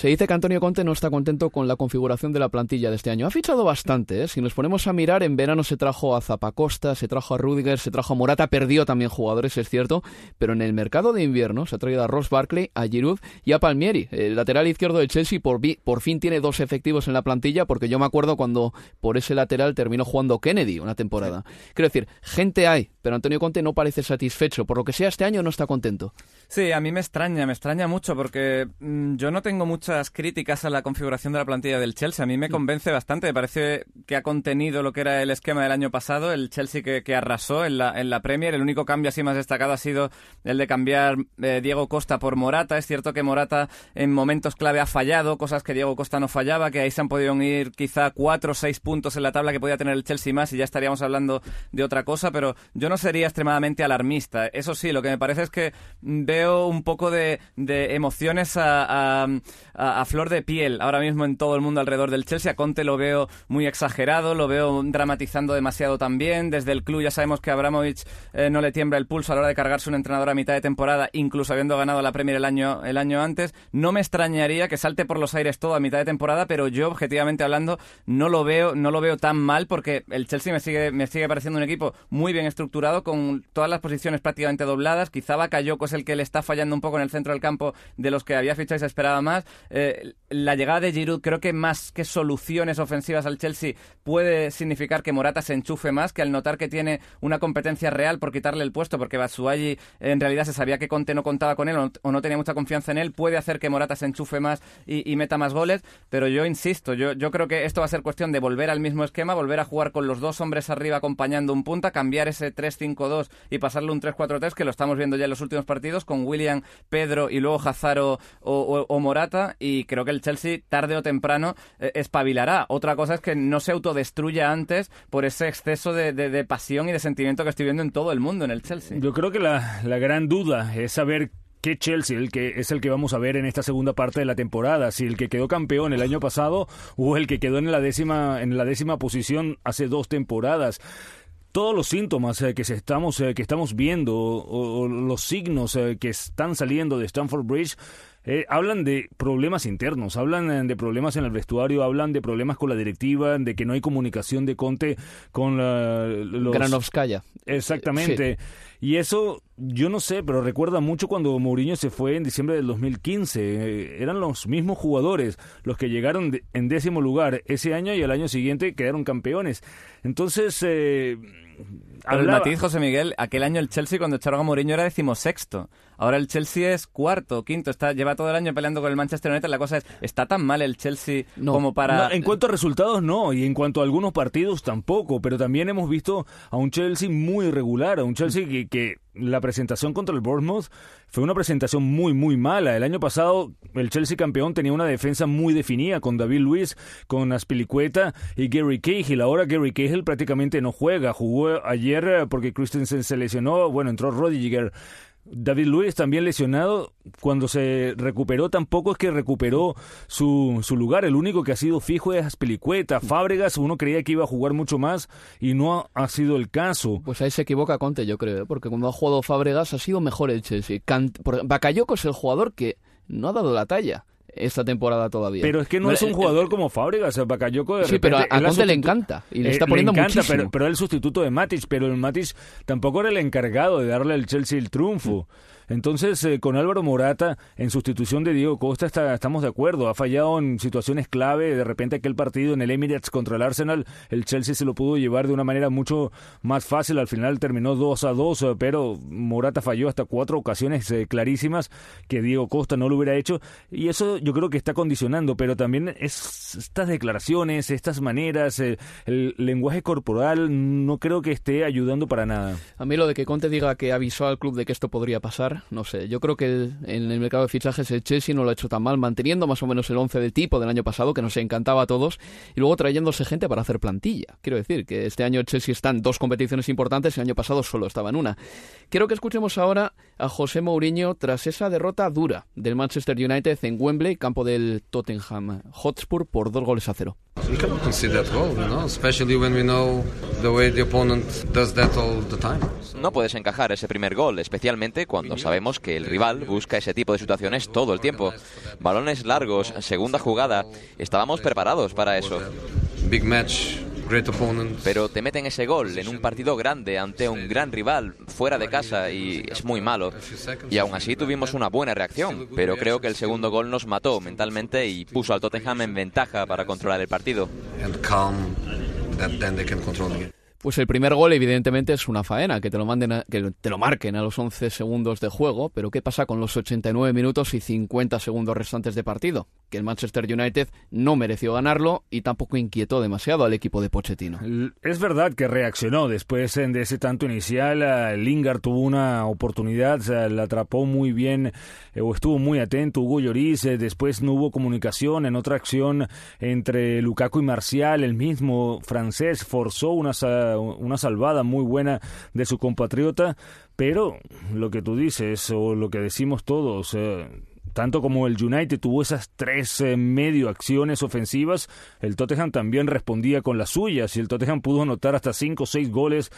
Se dice que Antonio Conte no está contento con la configuración de la plantilla de este año. Ha fichado bastante, ¿eh? Si nos ponemos a mirar, en verano se trajo a Zapacosta, se trajo a Rudiger, se trajo a Morata, perdió también jugadores, es cierto, pero en el mercado de invierno se ha traído a Ross Barkley, a Giroud y a Palmieri. El lateral izquierdo del Chelsea por, por fin tiene dos efectivos en la plantilla, porque yo me acuerdo cuando por ese lateral terminó jugando Kennedy una temporada. Quiero decir, gente hay, pero Antonio Conte no parece satisfecho. Por lo que sea, este año no está contento. Sí, a mí me extraña, me extraña mucho porque mm, yo no tengo muchas críticas a la configuración de la plantilla del Chelsea. A mí me mm. convence bastante. Me parece que ha contenido lo que era el esquema del año pasado, el Chelsea que, arrasó en la, en la Premier. El único cambio así más destacado ha sido el de cambiar eh, Diego Costa por Morata. Es cierto que Morata en momentos clave ha fallado, cosas que Diego Costa no fallaba, que ahí se han podido ir quizá cuatro o seis puntos en la tabla que podía tener el Chelsea más y ya estaríamos hablando de otra cosa, pero yo no sería extremadamente alarmista. Eso sí, lo que me parece es que veo un poco de, emociones a, flor de piel ahora mismo en todo el mundo alrededor del Chelsea. A Conte lo veo muy exagerado, lo veo dramatizando demasiado también. Desde el club ya sabemos que Abramovich eh, no le tiembla el pulso a la hora de cargarse un entrenador a mitad de temporada, incluso habiendo ganado la Premier el año, el año antes. No me extrañaría que salte por los aires todo a mitad de temporada, pero yo, objetivamente hablando, no lo veo, no lo veo tan mal porque el Chelsea me sigue, me sigue pareciendo un equipo muy bien estructurado, con todas las posiciones prácticamente dobladas. Quizá Bakayoko es el que le está fallando un poco en el centro del campo de los que había fichado y se esperaba más. Eh, la llegada de Giroud creo que más que soluciones ofensivas al Chelsea puede significar que Morata se enchufe más, que al notar que tiene una competencia real por quitarle el puesto, porque Batsuagi en realidad se sabía que Conte no contaba con él o no, tenía mucha confianza en él, puede hacer que Morata se enchufe más y, meta más goles, pero yo insisto, yo, yo creo que esto va a ser cuestión de volver al mismo esquema, volver a jugar con los dos hombres arriba acompañando un punta, cambiar ese 3-5-2 y pasarle un 3-4-3 que lo estamos viendo ya en los últimos partidos con William, Pedro y luego Hazaro o, Morata y creo que el Chelsea tarde o temprano eh, espabilará. Otra cosa es que no se autodestruya antes por ese exceso de, pasión y de sentimiento que estoy viendo en todo el mundo en el Chelsea. Yo creo que la, la gran duda es saber qué Chelsea el que es el que vamos a ver en esta segunda parte de la temporada, si el que quedó campeón el año pasado o el que quedó en la décima en la décima posición hace dos temporadas todos los síntomas eh, que estamos eh, que estamos viendo o, los signos eh, que están saliendo de Stamford Bridge hablan de problemas internos, hablan de problemas en el vestuario, hablan de problemas con la directiva, de que no hay comunicación de Conte con la, los... Granovskaya. Exactamente. Y eso, yo no sé, pero recuerda mucho cuando Mourinho se fue en diciembre del 2015. eran los mismos jugadores los que llegaron en décimo lugar ese año y el año siguiente quedaron campeones. Entonces... Eh, el matiz, José Miguel, aquel año el Chelsea cuando echaron a Mourinho era decimosexto. Ahora el Chelsea es cuarto, quinto, está lleva todo el año peleando con el Manchester United. La cosa es, ¿está tan mal el Chelsea como para...? en cuanto a resultados, no. Y en cuanto a algunos partidos, tampoco. Pero también hemos visto a un Chelsea muy irregular, a un Chelsea que, que la presentación contra el Bournemouth fue una presentación muy, muy mala. El año pasado el Chelsea campeón tenía una defensa muy definida con David Luiz, con Aspilicueta y Gary Cahill. Ahora Gary Cahill prácticamente no juega. Jugó ayer eh, porque Christensen se lesionó. Bueno, entró Rodiger. David Luis también lesionado, cuando se recuperó tampoco es que recuperó su, su lugar, el único que ha sido fijo es Aspilicueta, Fábregas, uno creía que iba a jugar mucho más y no ha, sido el caso. Pues ahí se equivoca Conte, yo creo, ¿eh? porque cuando ha jugado Fábregas ha sido mejor el Chelsea. Bakayoko es el jugador que no ha dado la talla esta temporada todavía. Pero es que no es un jugador como Fábregas, el Bakayoko de Sí, pero a, Conte le encanta y le está poniendo le encanta, Pero, pero el sustituto de Matic, pero el Matic tampoco era el encargado de darle al Chelsea el triunfo. Entonces, eh, con Álvaro Morata, en sustitución de Diego Costa, está, estamos de acuerdo. Ha fallado en situaciones clave. De repente, aquel partido en el Emirates contra el Arsenal, el Chelsea se lo pudo llevar de una manera mucho más fácil. Al final terminó 2 a 2, eh, pero Morata falló hasta cuatro ocasiones eh, clarísimas que Diego Costa no lo hubiera hecho. Y eso yo creo que está condicionando, pero también es estas declaraciones, estas maneras, el lenguaje corporal, no creo que esté ayudando para nada. A mí lo de que Conte diga que avisó al club de que esto podría pasar, no sé. Yo creo que en el mercado de fichajes el Chelsea no lo ha hecho tan mal, manteniendo más o menos el 11 de tipo del año pasado, que nos encantaba a todos, y luego trayéndose gente para hacer plantilla. Quiero decir que este año el Chelsea está en dos competiciones importantes, el año pasado solo estaba en una. Quiero que escuchemos ahora a José Mourinho tras esa derrota dura del Manchester United en Wembley, campo del Tottenham Hotspur, por dos goles a cero. No puedes encajar ese primer gol, especialmente cuando sabemos que el rival busca ese tipo de situaciones todo el tiempo. Balones largos, segunda jugada, estábamos preparados para eso. Big match, pero te meten ese gol en un partido grande ante un gran rival fuera de casa y es muy malo. Y aún así tuvimos una buena reacción, pero creo que el segundo gol nos mató mentalmente y puso al Tottenham en ventaja para controlar el partido. Pues el primer gol evidentemente es una faena, que te lo manden que te lo marquen a los 11 segundos de juego, pero ¿qué pasa con los 89 minutos y 50 segundos restantes de partido? Que el Manchester United no mereció ganarlo y tampoco inquietó demasiado al equipo de Pochettino. Es verdad que reaccionó después de ese tanto inicial, eh, Lingard tuvo una oportunidad, la atrapó muy bien eh, o estuvo muy atento Hugo Lloris, eh, después no hubo comunicación en otra acción entre Lukaku y Marcial, el mismo francés forzó una una salvada muy buena de su compatriota, pero lo que tú dices o lo que decimos todos, eh, tanto como el United tuvo esas tres eh, medio acciones ofensivas, el Tottenham también respondía con las suyas y el Tottenham pudo anotar hasta cinco o seis goles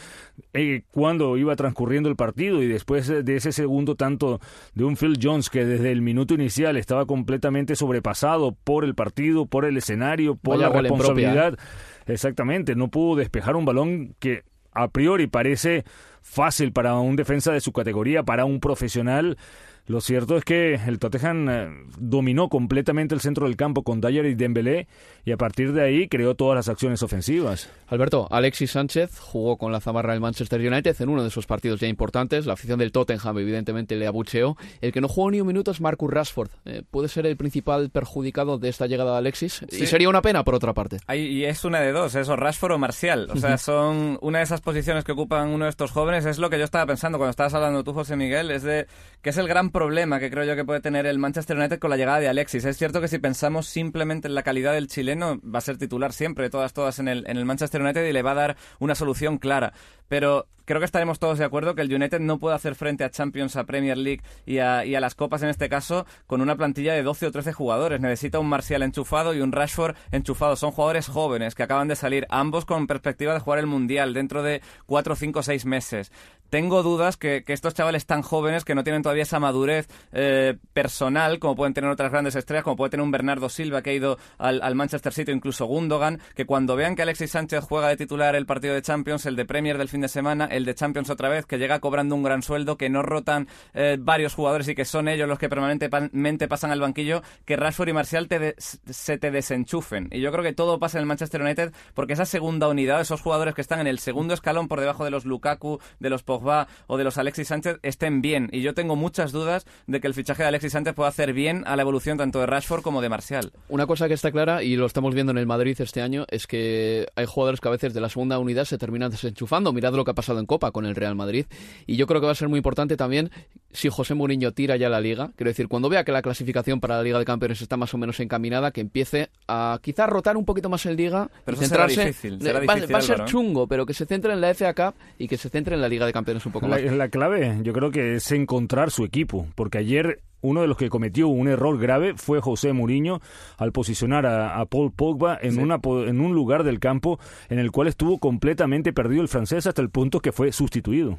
eh, cuando iba transcurriendo el partido y después de ese segundo tanto de un Phil Jones que desde el minuto inicial estaba completamente sobrepasado por el partido, por el escenario, por la responsabilidad. Exactamente, no pudo despejar un balón que a priori parece fácil para un defensa de su categoría, para un profesional. Lo cierto es que el Tottenham eh, dominó completamente el centro del campo con Dyer y Dembélé y a partir de ahí creó todas las acciones ofensivas. Alberto, Alexis Sánchez jugó con la zamarra del Manchester United en uno de sus partidos ya importantes. La afición del Tottenham evidentemente le abucheó. El que no jugó ni un minuto es Marcus Rashford. Eh, ¿Puede ser el principal perjudicado de esta llegada de Alexis? Y sería una pena por otra parte. y es una de dos, eso, Rashford o Marcial. O sea, son una de esas posiciones que ocupan uno de estos jóvenes. Es lo que yo estaba pensando cuando estabas hablando tú, José Miguel, es de que es el gran problema que creo yo que puede tener el Manchester United con la llegada de Alexis. Es cierto que si pensamos simplemente en la calidad del chileno, va a ser titular siempre, todas, todas en el, en el Manchester United y le va a dar una solución clara. Pero creo que estaremos todos de acuerdo que el United no puede hacer frente a Champions, a Premier League y a, y a, las copas en este caso con una plantilla de 12 o 13 jugadores. Necesita un Marcial enchufado y un Rashford enchufado. Son jugadores jóvenes que acaban de salir, ambos con perspectiva de jugar el Mundial dentro de 4, 5, 6 meses. Tengo dudas que, que estos chavales tan jóvenes que no tienen todavía esa madurez eh, personal como pueden tener otras grandes estrellas, como puede tener un Bernardo Silva que ha ido al, al Manchester City incluso Gundogan, que cuando vean que Alexis Sánchez juega de titular el partido de Champions, el de Premier del fin de semana, el de Champions otra vez, que llega cobrando un gran sueldo, que no rotan eh, varios jugadores y que son ellos los que permanentemente pasan al banquillo, que Rashford y Marcial te se te desenchufen. Y yo creo que todo pasa en el Manchester United porque esa segunda unidad, esos jugadores que están en el segundo escalón por debajo de los Lukaku, de los Pogba o de los Alexis Sánchez estén bien. Y yo tengo muchas dudas de que el fichaje de Alexis Sánchez pueda hacer bien a la evolución tanto de Rashford como de Marcial. Una cosa que está clara, y lo estamos viendo en el Madrid este año, es que hay jugadores que a veces de la segunda unidad se terminan desenchufando. Mirad lo que ha pasado en Copa con el Real Madrid. Y yo creo que va a ser muy importante también si José Mourinho tira ya la liga. Quiero decir, cuando vea que la clasificación para la Liga de Campeones está más o menos encaminada, que empiece a quizás rotar un poquito más en liga pero y centrarse. Será difícil, será va, difícil, va, a ser Álvaro. chungo, pero que se centre en la FA Cup y que se centre en la Liga de Campeones un poco La, más. la clave, yo creo que es encontrar su equipo, porque ayer uno de los que cometió un error grave fue José Mourinho al posicionar a, a Paul Pogba en, Sí. una, en un lugar del campo en el cual estuvo completamente perdido el francés hasta el punto que fue sustituido.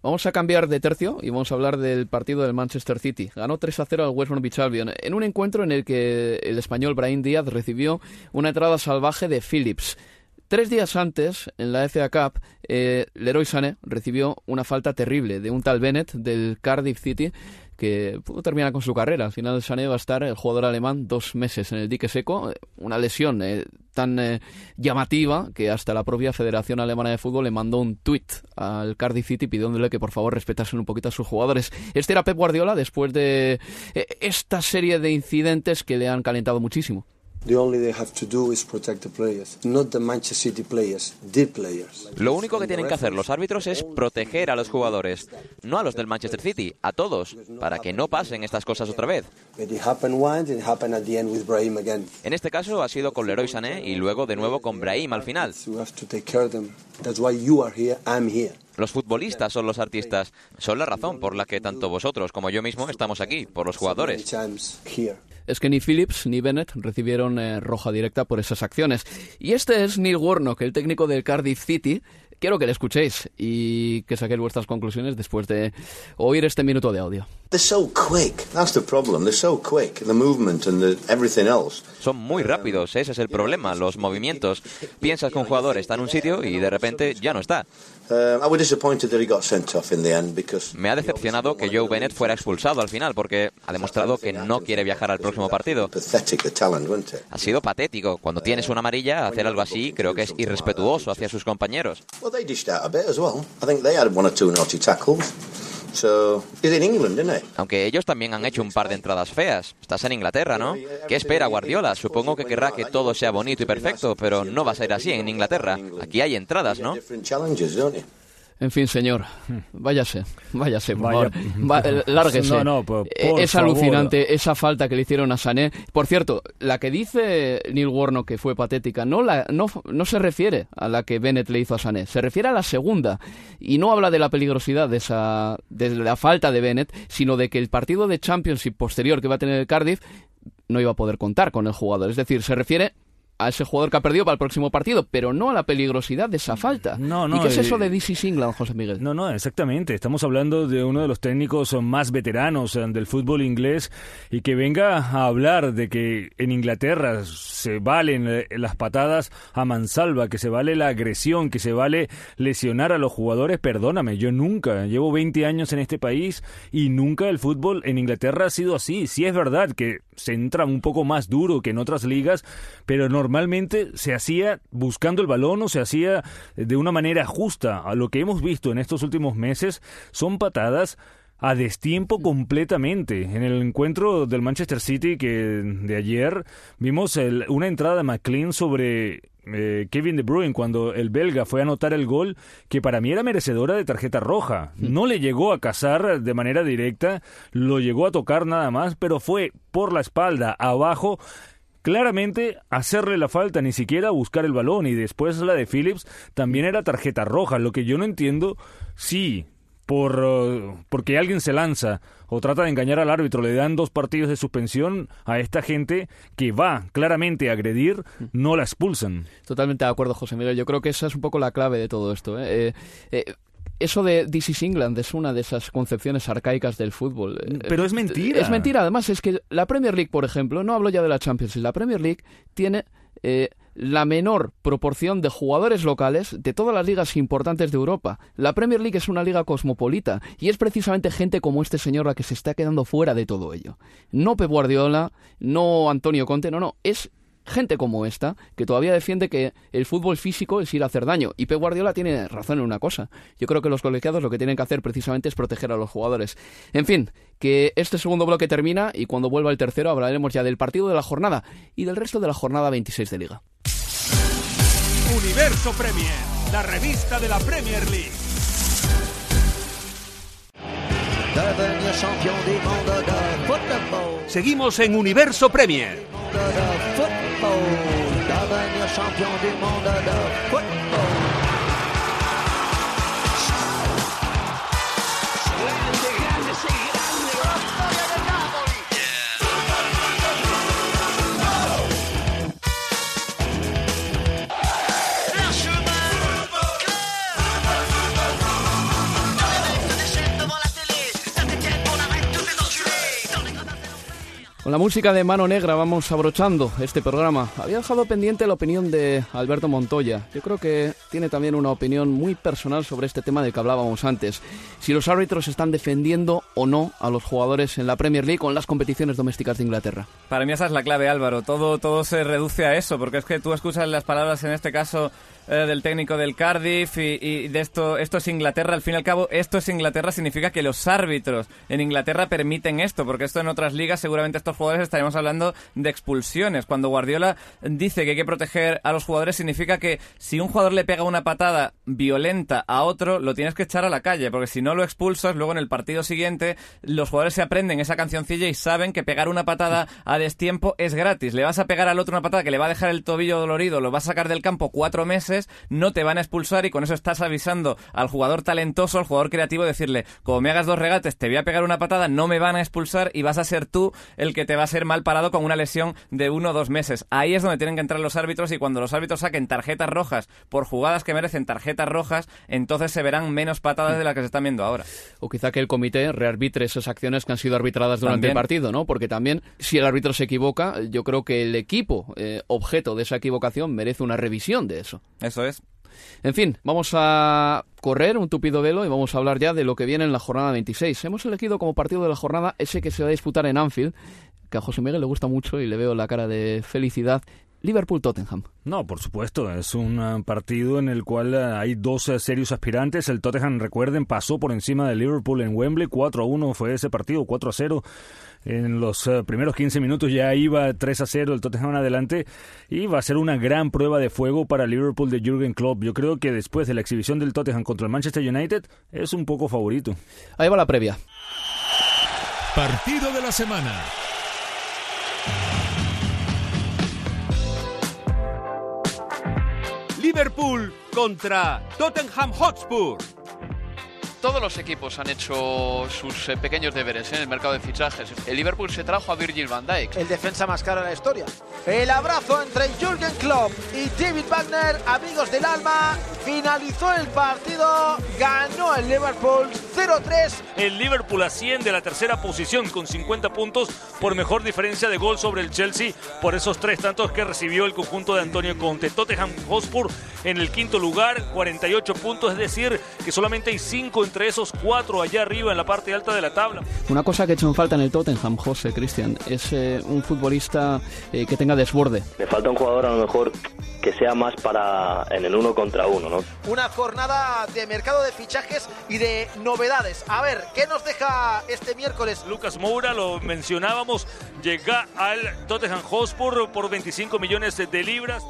Vamos a cambiar de tercio y vamos a hablar del partido del Manchester City. Ganó 3 a 0 al West Bromwich Albion en un encuentro en el que el español Brahim Díaz recibió una entrada salvaje de Phillips. Tres días antes, en la FA Cup, eh, Leroy Sané recibió una falta terrible de un tal Bennett del Cardiff City que pudo terminar con su carrera. Al final Sané va a estar, el jugador alemán, dos meses en el dique seco. eh, Una lesión eh, tan eh, llamativa que hasta la propia Federación Alemana de Fútbol le mandó un tuit al Cardiff City pidiéndole que por favor respetasen un poquito a sus jugadores. Este era Pep Guardiola después de esta serie de incidentes que le han calentado muchísimo. The only they have to do is protect the players, not the Manchester City players, the players. Lo único que tienen que hacer los árbitros es proteger a los jugadores, no a los del Manchester City, a todos, para que no pasen estas cosas otra vez. It happened once, it happened at the end with Brahim again. En este caso ha sido con Leroy Sané y luego de nuevo con Brahim al final. Los futbolistas son los artistas, son la razón por la que tanto vosotros como yo mismo estamos aquí, por los jugadores. Es que ni Phillips ni Bennett recibieron eh, roja directa por esas acciones. Y este es Neil Warnock, el técnico del Cardiff City. Quiero que le escuchéis y que saquéis vuestras conclusiones después de oír este minuto de audio. They're so quick. That's the problem. They're so quick. The movement and the, everything else. Son muy rápidos, ese es el problema, los movimientos. Piensas que un jugador está en un sitio y de repente ya no está. Uh, I was disappointed that he got sent off in the end because Me ha decepcionado que Joe Bennett fuera expulsado al final porque ha demostrado que no quiere viajar al próximo partido. Ha sido patético. Cuando tienes una amarilla, hacer algo así creo que es irrespetuoso hacia sus compañeros. They dished out a bit as well. I think they had one or two naughty tackles. So he's in England, isn't he? Aunque ellos también han hecho un par de entradas feas. Estás en Inglaterra, ¿no? ¿Qué espera Guardiola? Supongo que querrá que todo sea bonito y perfecto, pero no va a ser así en Inglaterra. Aquí hay entradas, ¿no? En fin, señor, váyase, váyase, por Vaya. favor. Va- eh, lárguese. No, no, por- Eh, por es favor. alucinante esa falta que le hicieron a Sané. Por cierto, la que dice Neil Warnock que fue patética no, la, no, no se refiere a la que Bennett le hizo a Sané, se refiere a la segunda. Y no habla de la peligrosidad de, esa, de la falta de Bennett, sino de que el partido de Championship posterior que va a tener el Cardiff no iba a poder contar con el jugador. Es decir, se refiere a ese jugador que ha perdido para el próximo partido, pero no a la peligrosidad de esa falta. No, no, ¿Y qué es eh, eso de DC England, José Miguel? No, no, exactamente. Estamos hablando de uno de los técnicos más veteranos eh, del fútbol inglés y que venga a hablar de que en Inglaterra se valen eh, las patadas a mansalva, que se vale la agresión, que se vale lesionar a los jugadores. Perdóname, yo nunca, llevo 20 años en este país y nunca el fútbol en Inglaterra ha sido así. Sí es verdad que se entra un poco más duro que en otras ligas, pero normalmente se hacía buscando el balón o se hacía de una manera justa. A lo que hemos visto en estos últimos meses son patadas a destiempo completamente. En el encuentro del Manchester City que de ayer vimos el- una entrada de McLean sobre eh, Kevin De Bruyne cuando el belga fue a anotar el gol que para mí era merecedora de tarjeta roja. No le llegó a cazar de manera directa, lo llegó a tocar nada más, pero fue por la espalda abajo claramente hacerle la falta, ni siquiera buscar el balón. Y después la de Phillips también era tarjeta roja. Lo que yo no entiendo, sí, por uh, porque alguien se lanza o trata de engañar al árbitro, le dan dos partidos de suspensión a esta gente que va claramente a agredir, no la expulsan. Totalmente de acuerdo, José Miguel. Yo creo que esa es un poco la clave de todo esto. ¿eh? Eh, eh, eso de This is England es una de esas concepciones arcaicas del fútbol. Eh, Pero es mentira. Es mentira. Además, es que la Premier League, por ejemplo, no hablo ya de la Champions, la Premier League tiene eh, la menor proporción de jugadores locales de todas las ligas importantes de Europa. La Premier League es una liga cosmopolita y es precisamente gente como este señor la que se está quedando fuera de todo ello. No Pep Guardiola, no Antonio Conte, no, no, es gente como esta que todavía defiende que el fútbol físico es ir a hacer daño. Y Pep Guardiola tiene razón en una cosa. Yo creo que los colegiados lo que tienen que hacer precisamente es proteger a los jugadores. En fin, que este segundo bloque termina y cuando vuelva el tercero hablaremos ya del partido de la jornada y del resto de la jornada 26 de liga. Universo Premier, la revista de la Premier League. Seguimos en Universo Premier. Sao Paulo, dernier champion du monde de Con la música de Mano Negra vamos abrochando este programa. Había dejado pendiente la opinión de Alberto Montoya. Yo creo que tiene también una opinión muy personal sobre este tema del que hablábamos antes. Si los árbitros están defendiendo o no a los jugadores en la Premier League o en las competiciones domésticas de Inglaterra. Para mí esa es la clave, Álvaro. Todo, todo se reduce a eso, porque es que tú escuchas las palabras, en este caso, eh, del técnico del Cardiff y, de esto, esto es Inglaterra. Al fin y al cabo, esto es Inglaterra significa que los árbitros en Inglaterra permiten esto, porque esto en otras ligas seguramente estos jugadores estaríamos hablando de expulsiones. Cuando Guardiola dice que hay que proteger a los jugadores significa que si un jugador le pega una patada violenta a otro, lo tienes que echar a la calle, porque si no lo expulsas, luego en el partido siguiente los jugadores se aprenden esa cancioncilla y saben que pegar una patada a destiempo es gratis. Le vas a pegar al otro una patada que le va a dejar el tobillo dolorido, lo vas a sacar del campo cuatro meses, no te van a expulsar y con eso estás avisando al jugador talentoso, al jugador creativo, decirle, como me hagas dos regates, te voy a pegar una patada, no me van a expulsar y vas a ser tú el que te va a ser mal parado con una lesión de uno o dos meses. Ahí es donde tienen que entrar los árbitros y cuando los árbitros saquen tarjetas rojas por jugadas que merecen tarjetas rojas, entonces se verán menos patadas de las que se están viendo ahora. O quizá que el comité rearbitre esas acciones que han sido arbitradas durante También. el partido, ¿no? Porque también, si el árbitro se equivoca, yo creo que el equipo eh, objeto de esa equivocación merece una revisión de eso. Eso es. En fin, vamos a correr un tupido velo y vamos a hablar ya de lo que viene en la jornada 26. Hemos elegido como partido de la jornada ese que se va a disputar en Anfield, que a José Miguel le gusta mucho y le veo la cara de felicidad. Liverpool-Tottenham. No, por supuesto, es un eh, partido en el cual eh, hay dos eh, serios aspirantes. El Tottenham, recuerden, pasó por encima de Liverpool en Wembley, 4 a 1 fue ese partido, 4 a 0. En los primeros 15 minutos ya iba 3 a 0 el Tottenham adelante y va a ser una gran prueba de fuego para Liverpool de Jürgen Klopp. Yo creo que después de la exhibición del Tottenham contra el Manchester United es un poco favorito. Ahí va la previa. Partido de la semana. Liverpool contra Tottenham Hotspur. Todos los equipos han hecho sus eh, pequeños deberes en el mercado de fichajes. El Liverpool se trajo a Virgil van Dijk. El defensa más caro de la historia. El abrazo entre Jürgen Klopp y David Wagner, amigos del alma. Finalizó el partido, ganó el Liverpool 0-3. El Liverpool asciende a la tercera posición con 50 puntos por mejor diferencia de gol sobre el Chelsea por esos tres tantos que recibió el conjunto de Antonio Conte. Tottenham Hotspur en el quinto lugar, 48 puntos, es decir, que solamente hay cinco entre esos cuatro allá arriba en la parte alta de la tabla. Una cosa que he hecho en falta en el Tottenham, José Cristian, es eh, un futbolista eh, que tenga desborde. Le falta un jugador a lo mejor que sea más para en el uno contra uno, ¿no? Una jornada de mercado de fichajes y de novedades. A ver, ¿qué nos deja este miércoles? Lucas Moura, lo mencionábamos, llega al Tottenham Hotspur por 25 millones de libras.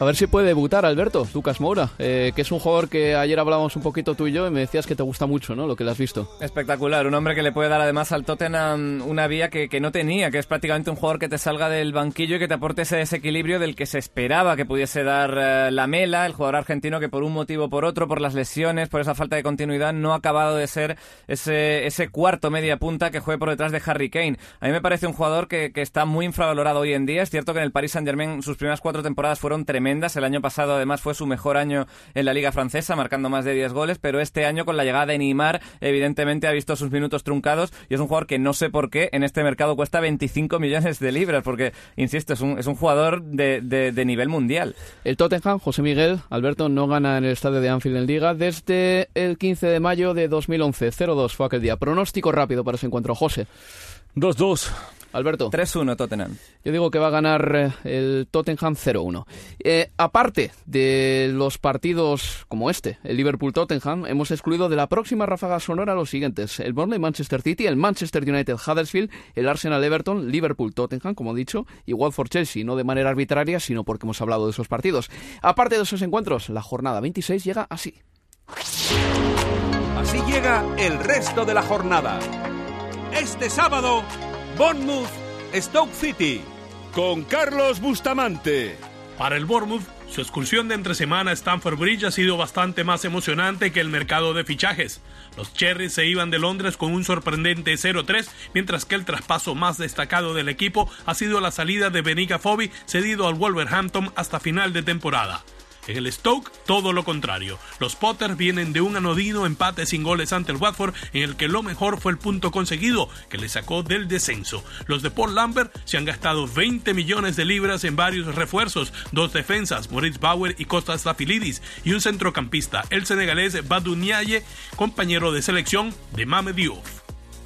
A ver si puede debutar Alberto, Lucas Moura, eh, que es un jugador que ayer hablábamos un poquito tú y yo y me decías que te gusta mucho, ¿no? Lo que le has visto. Espectacular, un hombre que le puede dar además al Tottenham una vía que, que no tenía, que es prácticamente un jugador que te salga del banquillo y que te aporte ese desequilibrio del que se esperaba que pudiese dar eh, la Mela, el jugador argentino que por un motivo o por otro, por las lesiones, por esa falta de continuidad, no ha acabado de ser ese, ese cuarto media punta que juegue por detrás de Harry Kane. A mí me parece un jugador que, que está muy infravalorado hoy en día. Es cierto que en el Paris Saint Germain sus primeras cuatro temporadas fueron tremendas. El año pasado además fue su mejor año en la liga francesa, marcando más de 10 goles, pero este año con la llegada de Neymar evidentemente ha visto sus minutos truncados y es un jugador que no sé por qué en este mercado cuesta 25 millones de libras, porque, insisto, es un, es un jugador de, de, de nivel mundial. El Tottenham, José Miguel, Alberto, no gana en el estadio de Anfield en Liga desde el 15 de mayo de 2011. 0-2 fue aquel día. Pronóstico rápido para ese encuentro, José. 2-2. Alberto. 3-1 Tottenham. Yo digo que va a ganar eh, el Tottenham 0-1. Eh, aparte de los partidos como este, el Liverpool-Tottenham, hemos excluido de la próxima ráfaga sonora los siguientes. El Burnley-Manchester City, el Manchester United-Huddersfield, el Arsenal-Everton, Liverpool-Tottenham, como he dicho, y Watford-Chelsea, no de manera arbitraria, sino porque hemos hablado de esos partidos. Aparte de esos encuentros, la jornada 26 llega así. Así llega el resto de la jornada. Este sábado, Bournemouth, Stoke City, con Carlos Bustamante. Para el Bournemouth, su excursión de entre semana a Stamford Bridge ha sido bastante más emocionante que el mercado de fichajes. Los Cherries se iban de Londres con un sorprendente 0-3, mientras que el traspaso más destacado del equipo ha sido la salida de Benica Fobi cedido al Wolverhampton hasta final de temporada. En el Stoke, todo lo contrario. Los Potters vienen de un anodino empate sin goles ante el Watford, en el que lo mejor fue el punto conseguido, que le sacó del descenso. Los de Paul Lambert se han gastado 20 millones de libras en varios refuerzos, dos defensas, Moritz Bauer y Costas Stafilidis, y un centrocampista, el senegalés Badou Niaye, compañero de selección de Mame Diouf.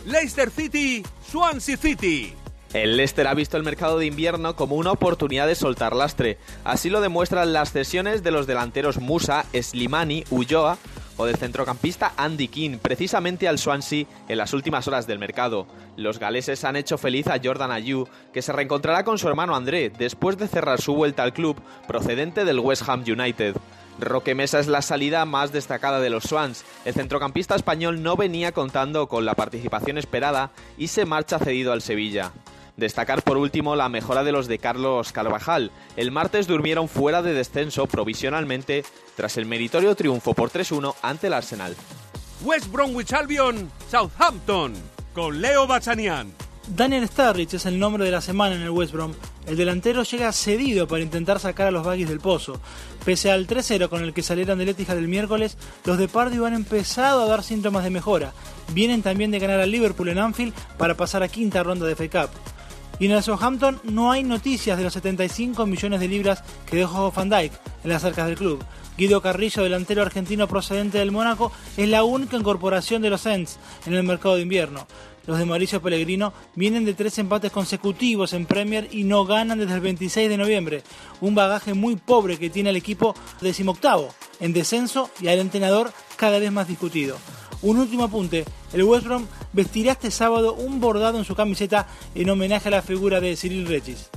Leicester City, Swansea City. El Leicester ha visto el mercado de invierno como una oportunidad de soltar lastre. Así lo demuestran las cesiones de los delanteros Musa, Slimani, Ulloa o del centrocampista Andy King, precisamente al Swansea en las últimas horas del mercado. Los galeses han hecho feliz a Jordan Ayew, que se reencontrará con su hermano André después de cerrar su vuelta al club procedente del West Ham United. Roque Mesa es la salida más destacada de los Swans. El centrocampista español no venía contando con la participación esperada y se marcha cedido al Sevilla. Destacar por último la mejora de los de Carlos Carvajal. El martes durmieron fuera de descenso provisionalmente tras el meritorio triunfo por 3-1 ante el Arsenal. West Bromwich Albion, Southampton, con Leo Bachanian. Daniel Starrich es el nombre de la semana en el West Brom. El delantero llega cedido para intentar sacar a los Baggies del pozo. Pese al 3-0 con el que salieron del Etihad del miércoles, los de Pardew han empezado a dar síntomas de mejora. Vienen también de ganar al Liverpool en Anfield para pasar a quinta ronda de FA Cup. Y en el Southampton no hay noticias de los 75 millones de libras que dejó Van Dijk en las arcas del club. Guido Carrillo, delantero argentino procedente del Mónaco, es la única incorporación de los Ents en el mercado de invierno. Los de Mauricio Pellegrino vienen de tres empates consecutivos en Premier y no ganan desde el 26 de noviembre. Un bagaje muy pobre que tiene el equipo decimoctavo en descenso y al entrenador cada vez más discutido. Un último apunte, el West Brom vestirá este sábado un bordado en su camiseta en homenaje a la figura de Cyril Regis.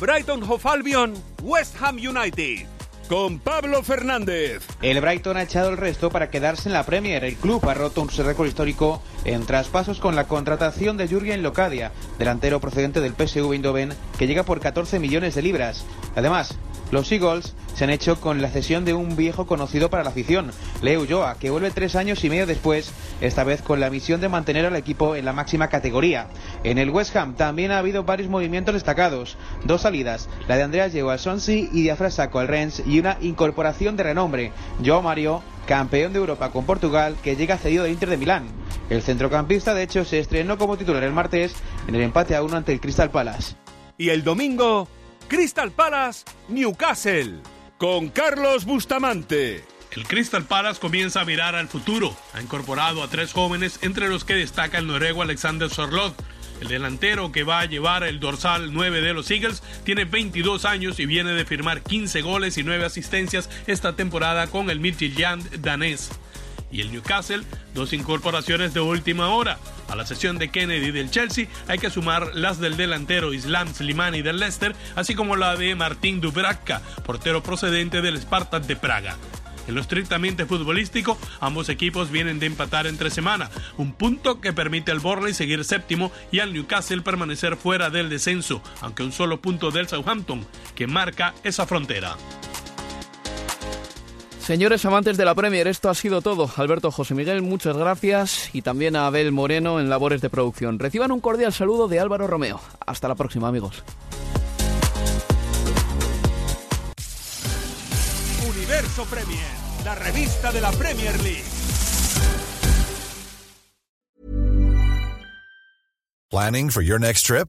Brighton Hove Albion, West Ham United. Con Pablo Fernández. El Brighton ha echado el resto para quedarse en la Premier. El club ha roto un récord histórico en traspasos con la contratación de Jürgen Locadia, delantero procedente del PSV Eindhoven, que llega por 14 millones de libras. Además, los Eagles se han hecho con la cesión de un viejo conocido para la afición, Leo Ulloa, que vuelve tres años y medio después, esta vez con la misión de mantener al equipo en la máxima categoría. En el West Ham también ha habido varios movimientos destacados, dos salidas, la de Andreas llegó al Swansea y de Afrasaco al Rennes y una incorporación de renombre, Joao Mario, campeón de Europa con Portugal, que llega cedido de Inter de Milán. El centrocampista, de hecho, se estrenó como titular el martes en el empate a uno ante el Crystal Palace. Y el domingo, Crystal Palace, Newcastle, con Carlos Bustamante. El Crystal Palace comienza a mirar al futuro. Ha incorporado a tres jóvenes, entre los que destaca el noruego Alexander Sorloth. El delantero que va a llevar el dorsal 9 de los Eagles tiene 22 años y viene de firmar 15 goles y 9 asistencias esta temporada con el Midtjylland danés y el Newcastle, dos incorporaciones de última hora. A la sesión de Kennedy del Chelsea hay que sumar las del delantero Islam Slimani del Leicester, así como la de Martín Dubravka, portero procedente del Spartak de Praga. En lo estrictamente futbolístico, ambos equipos vienen de empatar entre semana, un punto que permite al Borley seguir séptimo y al Newcastle permanecer fuera del descenso, aunque un solo punto del Southampton, que marca esa frontera. Señores amantes de la Premier, esto ha sido todo. Alberto José Miguel, muchas gracias y también a Abel Moreno en labores de producción. Reciban un cordial saludo de Álvaro Romeo. Hasta la próxima, amigos. Universo Premier, la revista de la Premier League. Planning for your next trip?